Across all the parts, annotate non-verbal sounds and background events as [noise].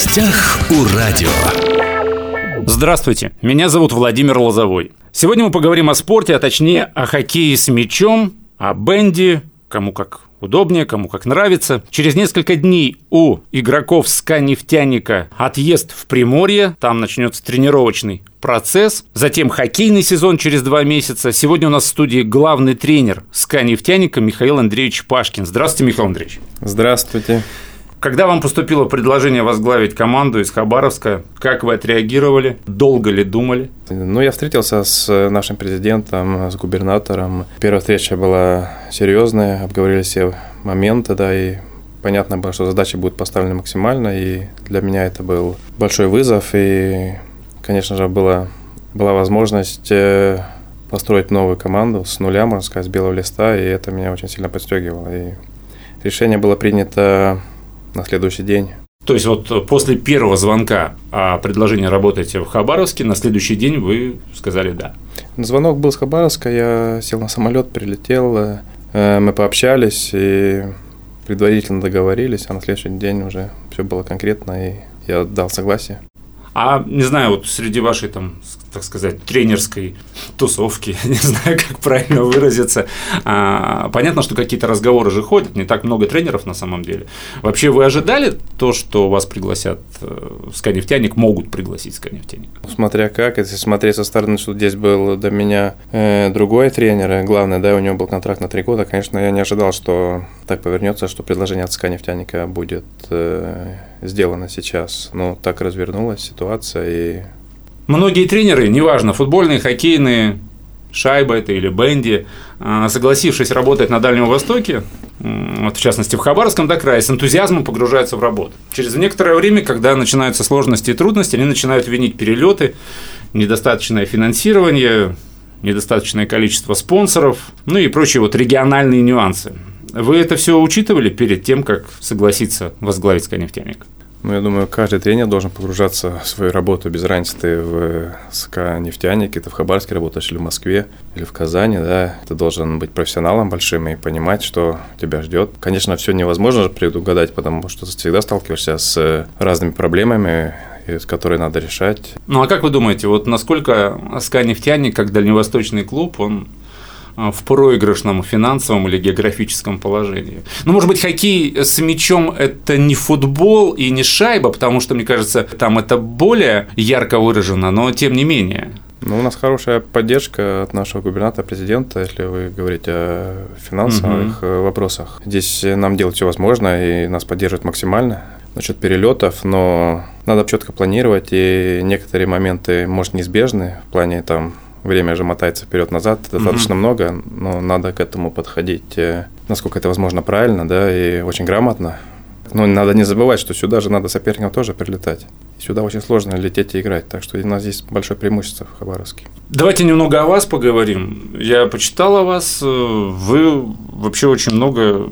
гостях у радио. Здравствуйте, меня зовут Владимир Лозовой. Сегодня мы поговорим о спорте, а точнее о хоккее с мячом, о бенде, кому как удобнее, кому как нравится. Через несколько дней у игроков СКА «Нефтяника» отъезд в Приморье, там начнется тренировочный процесс, затем хоккейный сезон через два месяца. Сегодня у нас в студии главный тренер СКА «Нефтяника» Михаил Андреевич Пашкин. Здравствуйте, Михаил Андреевич. Здравствуйте. Когда вам поступило предложение возглавить команду из Хабаровска, как вы отреагировали? Долго ли думали? Ну, я встретился с нашим президентом, с губернатором. Первая встреча была серьезная, обговорили все моменты, да, и понятно было, что задача будет поставлена максимально, и для меня это был большой вызов, и, конечно же, была, была возможность э, построить новую команду с нуля, можно сказать, с белого листа, и это меня очень сильно подстегивало. И решение было принято на следующий день. То есть вот после первого звонка о предложении работать в Хабаровске, на следующий день вы сказали «да». Звонок был с Хабаровска, я сел на самолет, прилетел, э, мы пообщались и предварительно договорились, а на следующий день уже все было конкретно, и я дал согласие. А не знаю, вот среди вашей там, так сказать, тренерской тусовки, [laughs] не знаю, как правильно выразиться, а, понятно, что какие-то разговоры же ходят, не так много тренеров на самом деле. Вообще вы ожидали то, что вас пригласят э, Сканефтяник, могут пригласить Сканефтяник? Смотря как, если смотреть со стороны, что здесь был до меня э, другой тренер, э, главное, да, у него был контракт на три года, конечно, я не ожидал, что так повернется, что предложение от Сканефтяника будет э, сделано сейчас. Но так развернулась ситуация и Многие тренеры, неважно, футбольные, хоккейные, шайба это или бенди, а, согласившись работать на Дальнем Востоке, вот в частности в Хабаровском да, крае, с энтузиазмом погружаются в работу. Через некоторое время, когда начинаются сложности и трудности, они начинают винить перелеты, недостаточное финансирование, недостаточное количество спонсоров, ну и прочие вот региональные нюансы. Вы это все учитывали перед тем, как согласиться возглавить «Сканефтяник»? Ну, я думаю, каждый тренер должен погружаться в свою работу без разницы, ты в СК «Нефтяник», ты в Хабаровске работаешь или в Москве, или в Казани, да. Ты должен быть профессионалом большим и понимать, что тебя ждет. Конечно, все невозможно предугадать, потому что ты всегда сталкиваешься с разными проблемами, которые надо решать. Ну а как вы думаете, вот насколько СК «Нефтяник» как дальневосточный клуб, он в проигрышном финансовом или географическом положении. Ну, может быть, хоккей с мячом – это не футбол и не шайба, потому что, мне кажется, там это более ярко выражено, но тем не менее. Ну, у нас хорошая поддержка от нашего губернатора, президента, если вы говорите о финансовых угу. вопросах. Здесь нам делать все возможно, и нас поддерживают максимально насчет перелетов, но надо четко планировать, и некоторые моменты, может, неизбежны в плане там время же мотается вперед-назад достаточно угу. много, но надо к этому подходить, э, насколько это возможно, правильно, да, и очень грамотно. Но надо не забывать, что сюда же надо соперникам тоже прилетать. Сюда очень сложно лететь и играть, так что у нас здесь большое преимущество в Хабаровске. Давайте немного о вас поговорим. Я почитал о вас. Вы вообще очень много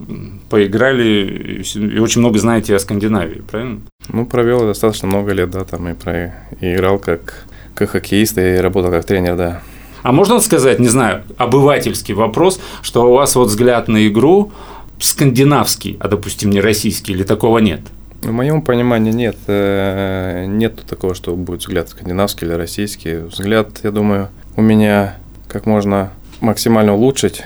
поиграли и очень много знаете о Скандинавии, правильно? Ну, провел достаточно много лет, да, там и, про... и играл как как хоккеист и работал как тренер, да. А можно сказать, не знаю, обывательский вопрос, что у вас вот взгляд на игру скандинавский, а допустим не российский, или такого нет? В моем понимании нет. Э, нет такого, что будет взгляд скандинавский или российский. Взгляд, я думаю, у меня как можно максимально улучшить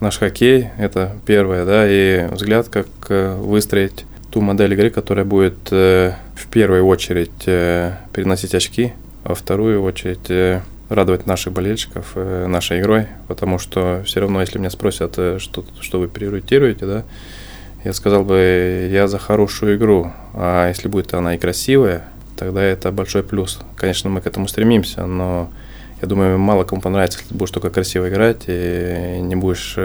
наш хоккей, это первое, да, и взгляд, как э, выстроить ту модель игры, которая будет э, в первую очередь переносить очки во вторую очередь э, радовать наших болельщиков э, нашей игрой, потому что все равно, если меня спросят, э, что, что вы приоритируете, да, я сказал бы, я за хорошую игру, а если будет она и красивая, тогда это большой плюс. Конечно, мы к этому стремимся, но я думаю, мало кому понравится, если ты будешь только красиво играть и не будешь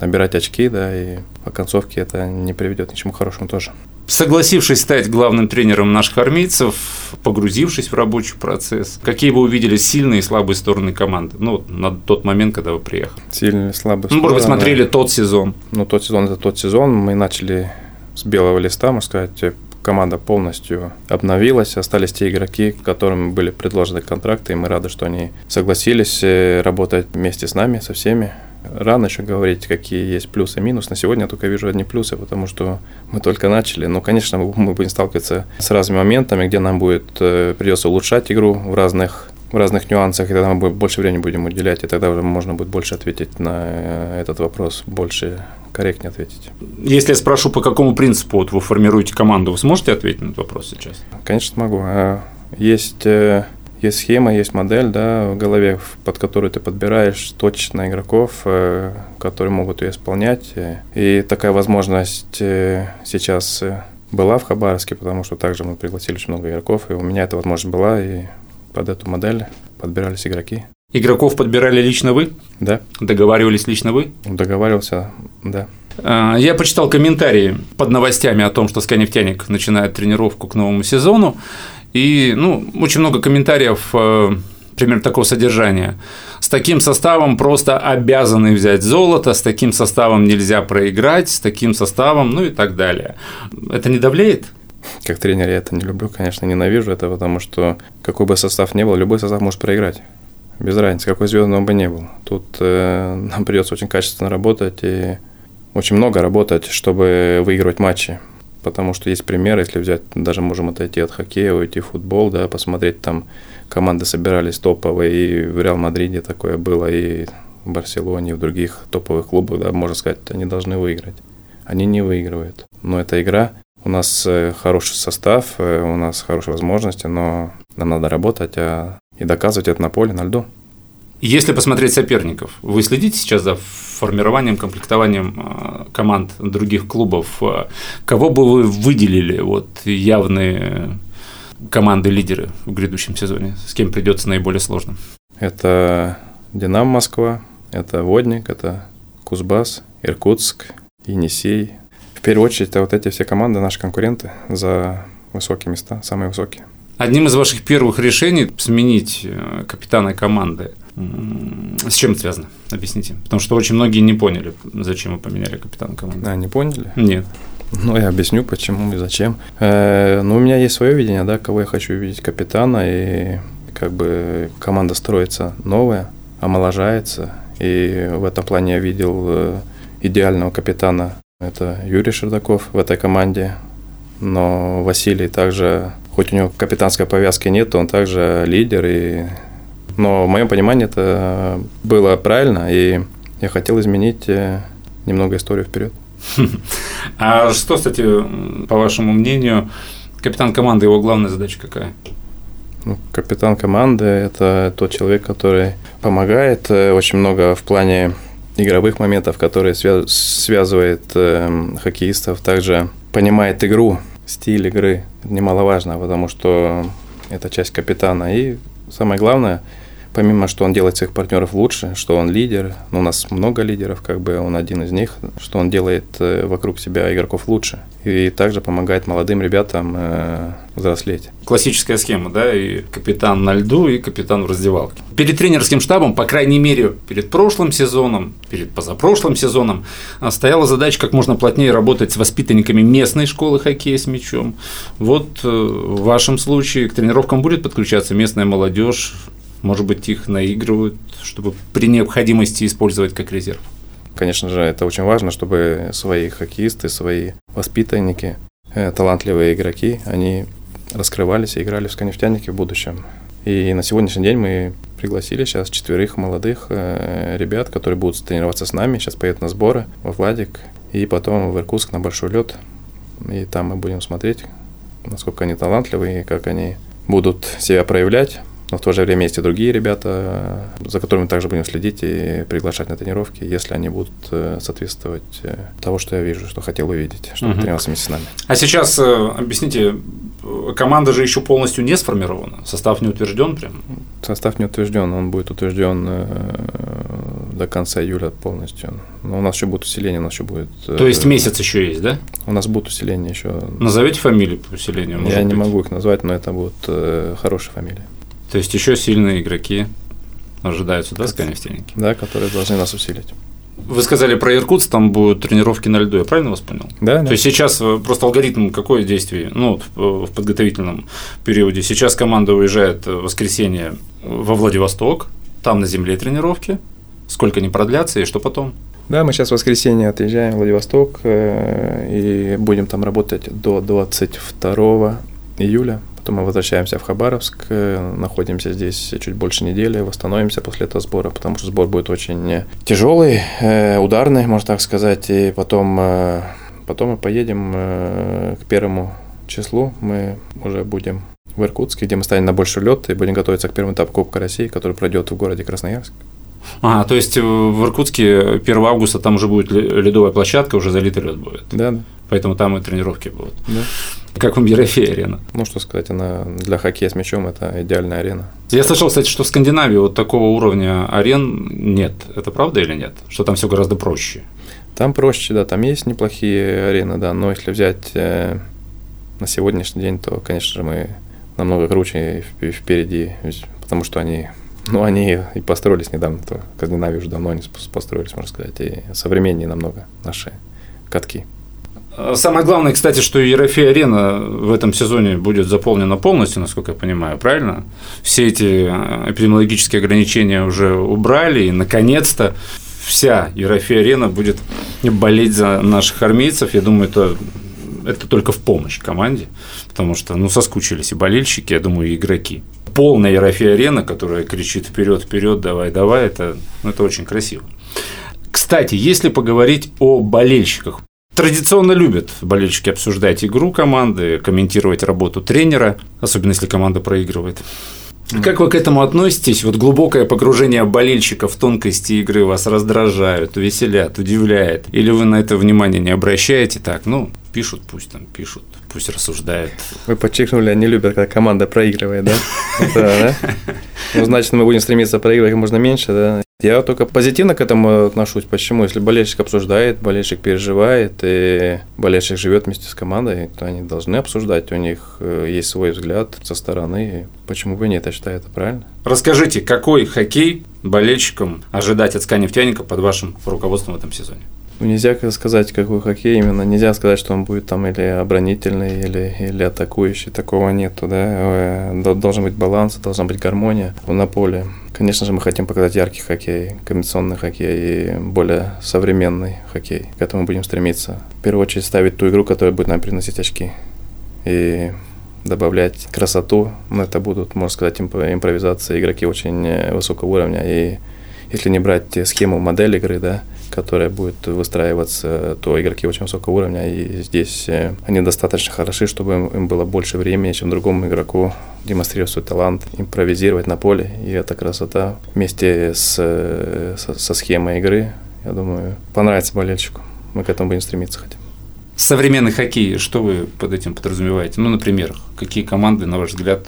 набирать очки, да, и по концовке это не приведет к чему хорошему тоже. Согласившись стать главным тренером наших армейцев, погрузившись в рабочий процесс, какие вы увидели сильные и слабые стороны команды? Ну, на тот момент, когда вы приехали. Сильные и слабые стороны. Ну, может быть, смотрели тот сезон. Ну, тот сезон – это тот сезон. Мы начали с белого листа, можно сказать, команда полностью обновилась, остались те игроки, которым были предложены контракты, и мы рады, что они согласились э, работать вместе с нами, со всеми. Рано еще говорить, какие есть плюсы и минусы. На сегодня я только вижу одни плюсы, потому что мы только начали. Но, конечно, мы будем сталкиваться с разными моментами, где нам будет э, придется улучшать игру в разных в разных нюансах, и тогда мы больше времени будем уделять, и тогда уже можно будет больше ответить на э, этот вопрос, больше корректнее ответить. Если я спрошу, по какому принципу вот вы формируете команду, вы сможете ответить на этот вопрос сейчас? Конечно, смогу. А, есть э, есть схема, есть модель, да, в голове, под которую ты подбираешь точно игроков, э, которые могут ее исполнять. И такая возможность сейчас была в Хабаровске, потому что также мы пригласили очень много игроков, и у меня эта возможность была, и под эту модель подбирались игроки. Игроков подбирали лично вы? Да. Договаривались лично вы? Договаривался, да. А, я почитал комментарии под новостями о том, что «Сканефтяник» начинает тренировку к новому сезону, и ну, очень много комментариев э, примерно такого содержания. С таким составом просто обязаны взять золото, с таким составом нельзя проиграть, с таким составом, ну и так далее. Это не давлеет? Как тренер я это не люблю, конечно, ненавижу это, потому что какой бы состав ни был, любой состав может проиграть. Без разницы, какой звездный он бы не был. Тут э, нам придется очень качественно работать и очень много работать, чтобы выигрывать матчи. Потому что есть пример, если взять, даже можем отойти от хоккея, уйти в футбол, да, посмотреть там команды собирались топовые, и в Реал Мадриде такое было, и в Барселоне, и в других топовых клубах, да, можно сказать, они должны выиграть. Они не выигрывают. Но это игра, у нас э, хороший состав, э, у нас хорошие возможности, но нам надо работать а, и доказывать это на поле, на льду. Если посмотреть соперников, вы следите сейчас за формированием, комплектованием э, команд других клубов? Кого бы вы выделили вот явные команды-лидеры в грядущем сезоне? С кем придется наиболее сложно? Это «Динамо Москва», это «Водник», это «Кузбасс», «Иркутск», «Енисей», в первую очередь, это вот эти все команды наши конкуренты за высокие места, самые высокие. Одним из ваших первых решений сменить э, капитана команды. С чем это связано? Объясните. Потому что очень многие не поняли, зачем вы поменяли капитана команды. А, не поняли? Нет. Ну, я объясню, почему и зачем. Э, ну, у меня есть свое видение, да, кого я хочу видеть капитана, и как бы команда строится новая, омоложается, и в этом плане я видел э, идеального капитана это Юрий Шердаков в этой команде. Но Василий также, хоть у него капитанской повязки нет, он также лидер. И... Но в моем понимании это было правильно, и я хотел изменить э, немного историю вперед. [laughs] А что, кстати, по вашему мнению, капитан команды, его главная задача какая? Ну, капитан команды – это тот человек, который помогает э, очень много в плане игровых моментов, которые связ связывает э, хоккеистов, также понимает игру, стиль игры. Немаловажно, потому что это часть капитана. И самое главное, помимо, что он делает своих партнеров лучше, что он лидер, ну, у нас много лидеров, как бы он один из них, что он делает э, вокруг себя игроков лучше. И также помогает молодым ребятам э, взрослеть. Классическая схема, да, и капитан на льду, и капитан в раздевалке. Перед тренерским штабом, по крайней мере, перед прошлым сезоном, перед позапрошлым сезоном, а, стояла задача как можно плотнее работать с воспитанниками местной школы хоккея с мячом. Вот э, в вашем случае к тренировкам будет подключаться местная молодежь, может быть, их наигрывают, чтобы при необходимости использовать как резерв? Конечно же, это очень важно, чтобы свои хоккеисты, свои воспитанники, э, талантливые игроки, они раскрывались и играли в «Сканефтянике» в будущем. И на сегодняшний день мы пригласили сейчас четверых молодых э, ребят, которые будут тренироваться с нами, сейчас поедут на сборы во Владик, и потом в Иркутск на большой лед. И там мы будем смотреть, насколько они талантливые и как они будут себя проявлять но в то же время есть и другие ребята, за которыми также будем следить и приглашать на тренировки, если они будут э, соответствовать э, того, что я вижу, что хотел увидеть, чтобы угу. тренироваться вместе с нами. А сейчас, э, объясните, команда же еще полностью не сформирована, состав не утвержден прям? Состав не утвержден, он будет утвержден до конца июля полностью. Но у нас еще будет усиление, у нас еще будет... То есть месяц еще есть, да? У нас будет усиление еще. Назовите фамилии по усилению. Я быть. не могу их назвать, но это будут хорошие фамилии. То есть еще сильные игроки ожидаются, да, с Да, которые должны нас усилить. Вы сказали про Иркутск, там будут тренировки на льду, я правильно вас понял? Да. То да. есть сейчас э, просто алгоритм какое действие, ну, в подготовительном периоде. Сейчас команда уезжает в воскресенье во Владивосток, там на земле тренировки, сколько они продлятся и что потом? Да, мы сейчас в воскресенье отъезжаем в Владивосток э, и будем там работать до 22 июля. Потом мы возвращаемся в Хабаровск, э, находимся здесь чуть больше недели, восстановимся после этого сбора, потому что сбор будет очень тяжелый, э, ударный, можно так сказать. И потом, потом мы поедем к первому числу. Мы уже будем в Иркутске, где мы станем на большой лед и будем готовиться к первому этапу Кубка России, который пройдет в городе Красноярск. А, то есть в Иркутске 1 августа там уже будет ледовая площадка, уже залитый лед будет. Да, да. Поэтому там и тренировки будут. Да. Как вам Ерофея арена? Ну, что сказать, она для хоккея с мячом это идеальная арена. Я слышал, кстати, что в Скандинавии вот такого уровня арен нет. Это правда или нет? Что там все гораздо проще? Там проще, да, там есть неплохие арены, да, но если взять э, на сегодняшний день, то, конечно же, мы намного круче и впереди, потому что они ну, они и построились недавно, то Скандинавии уже давно они построились, можно сказать, и современнее намного наши катки. Самое главное, кстати, что Ерофей Арена в этом сезоне будет заполнена полностью, насколько я понимаю, правильно? Все эти э, эпидемиологические ограничения уже убрали, и наконец-то вся Ерофей Арена будет болеть за наших армейцев. Я думаю, это это только в помощь команде, потому что, ну, соскучились и болельщики, я думаю, и игроки. Полная Ерофей арена, которая кричит вперед, вперед, давай, давай, это, ну, это очень красиво. Кстати, если поговорить о болельщиках, Традиционно любят болельщики обсуждать игру команды, комментировать работу тренера, особенно если команда проигрывает. Как вы к этому относитесь? Вот глубокое погружение болельщика в тонкости игры вас раздражают, веселят, удивляет? Или вы на это внимание не обращаете? Так, ну, пишут, пусть там пишут, пусть рассуждают. Вы подчеркнули, они любят, когда команда проигрывает, да? [laughs] Да, Ну, значит, мы будем стремиться проигрывать как можно меньше, да? Я только позитивно к этому отношусь. Почему? Если болельщик обсуждает, болельщик переживает, и болельщик живет вместе с командой, то они должны обсуждать. У них э, есть свой взгляд со стороны. Почему бы нет? Я считаю, это правильно. Расскажите, какой хоккей болельщикам ожидать от СКА «Нефтяника» под вашим руководством в этом сезоне? Ну, нельзя сказать, какой хоккей именно. Нельзя сказать, что он будет там или оборонительный, или, или атакующий. Такого нету, да. Э, должен быть баланс, должна быть гармония на поле. Конечно же, мы хотим показать яркий хоккей, комбинационный хоккей и более современный хоккей. К этому будем стремиться. В первую очередь ставить ту игру, которая будет нам приносить очки. И добавлять красоту. Но это будут, можно сказать, импровизации. Игроки очень э, высокого уровня. И если не брать схему, модель игры, да, которая будет выстраиваться, то игроки очень высокого уровня, и здесь э, они достаточно хороши, чтобы им было больше времени, чем другому игроку демонстрировать свой талант, импровизировать на поле, и эта красота вместе с, э, со, со схемой игры, я думаю, понравится болельщику. Мы к этому будем стремиться хотим. Современный хоккей, что вы под этим подразумеваете? Ну, например, какие команды, на ваш взгляд,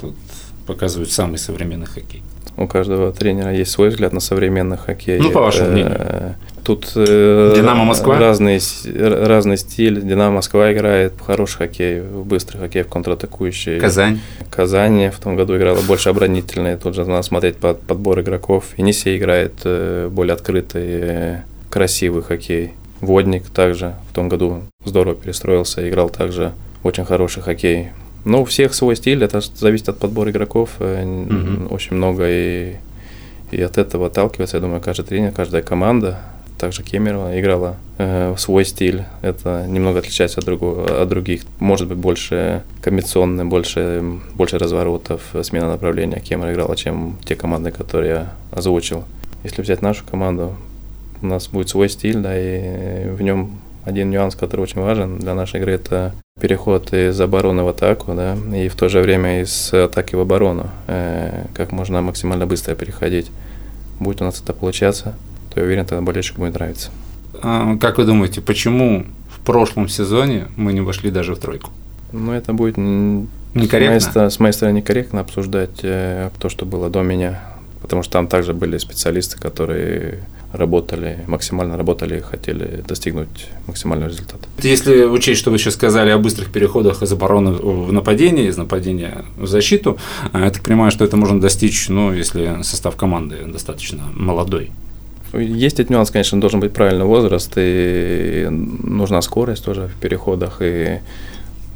показывают самый современный хоккей? У каждого тренера есть свой взгляд на современный хоккей. Ну, по вашему мнению. Тут э, Динамо Москва? Разный, разный стиль. Динамо Москва играет хороший хоккей, в быстрый хоккей, в контратакующий. Казань? Казань в том году играла больше оборонительный. Тут же надо смотреть под подбор игроков. Енисей играет э, более открытый, красивый хоккей. Водник также в том году здорово перестроился, играл также очень хороший хоккей. Ну, у всех свой стиль, это зависит от подбора игроков. Угу. Очень много и, и от этого отталкивается, я думаю, каждый тренер, каждая команда. Также Кемерова играла э, свой стиль. Это немного отличается от, другого, от других. Может быть, больше комбинационный, больше, больше разворотов, смена направления Кемера играла, чем те команды, которые я озвучил. Если взять нашу команду, у нас будет свой стиль, да, и в нем один нюанс, который очень важен для нашей игры, это переход из обороны в атаку, да, и в то же время из атаки в оборону, э, как можно максимально быстро переходить. Будет у нас это получаться, то я уверен, тогда болельщику будет нравиться. А, как вы думаете, почему в прошлом сезоне мы не вошли даже в тройку? Ну, это будет некорректно. С моей, с моей стороны некорректно обсуждать э, то, что было до меня, потому что там также были специалисты, которые работали, максимально работали, хотели достигнуть максимального результата. Если учесть, что вы сейчас сказали о быстрых переходах из обороны в нападение, из нападения в защиту, а, я так понимаю, что это можно достичь, ну, если состав команды достаточно молодой. Есть этот нюанс, конечно, должен быть правильный возраст, и нужна скорость тоже в переходах, и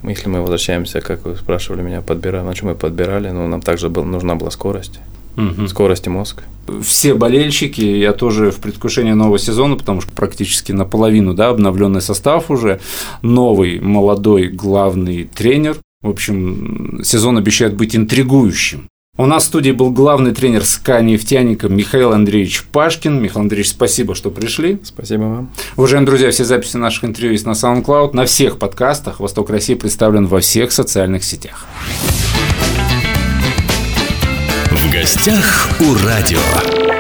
если мы возвращаемся, как вы спрашивали меня, подбираем, на чем мы подбирали, ну, нам также был, нужна была скорость. Угу. скорости мозг. Все болельщики, я тоже в предвкушении нового сезона, потому что практически наполовину да, обновленный состав уже, новый молодой главный тренер. В общем, сезон обещает быть интригующим. У нас в студии был главный тренер СКА «Нефтяника» Михаил Андреевич Пашкин. Михаил Андреевич, спасибо, что пришли. Спасибо вам. Уважаемые друзья, все записи наших интервью есть на SoundCloud, на всех подкастах. «Восток России» представлен во всех социальных сетях. Гостях у радио.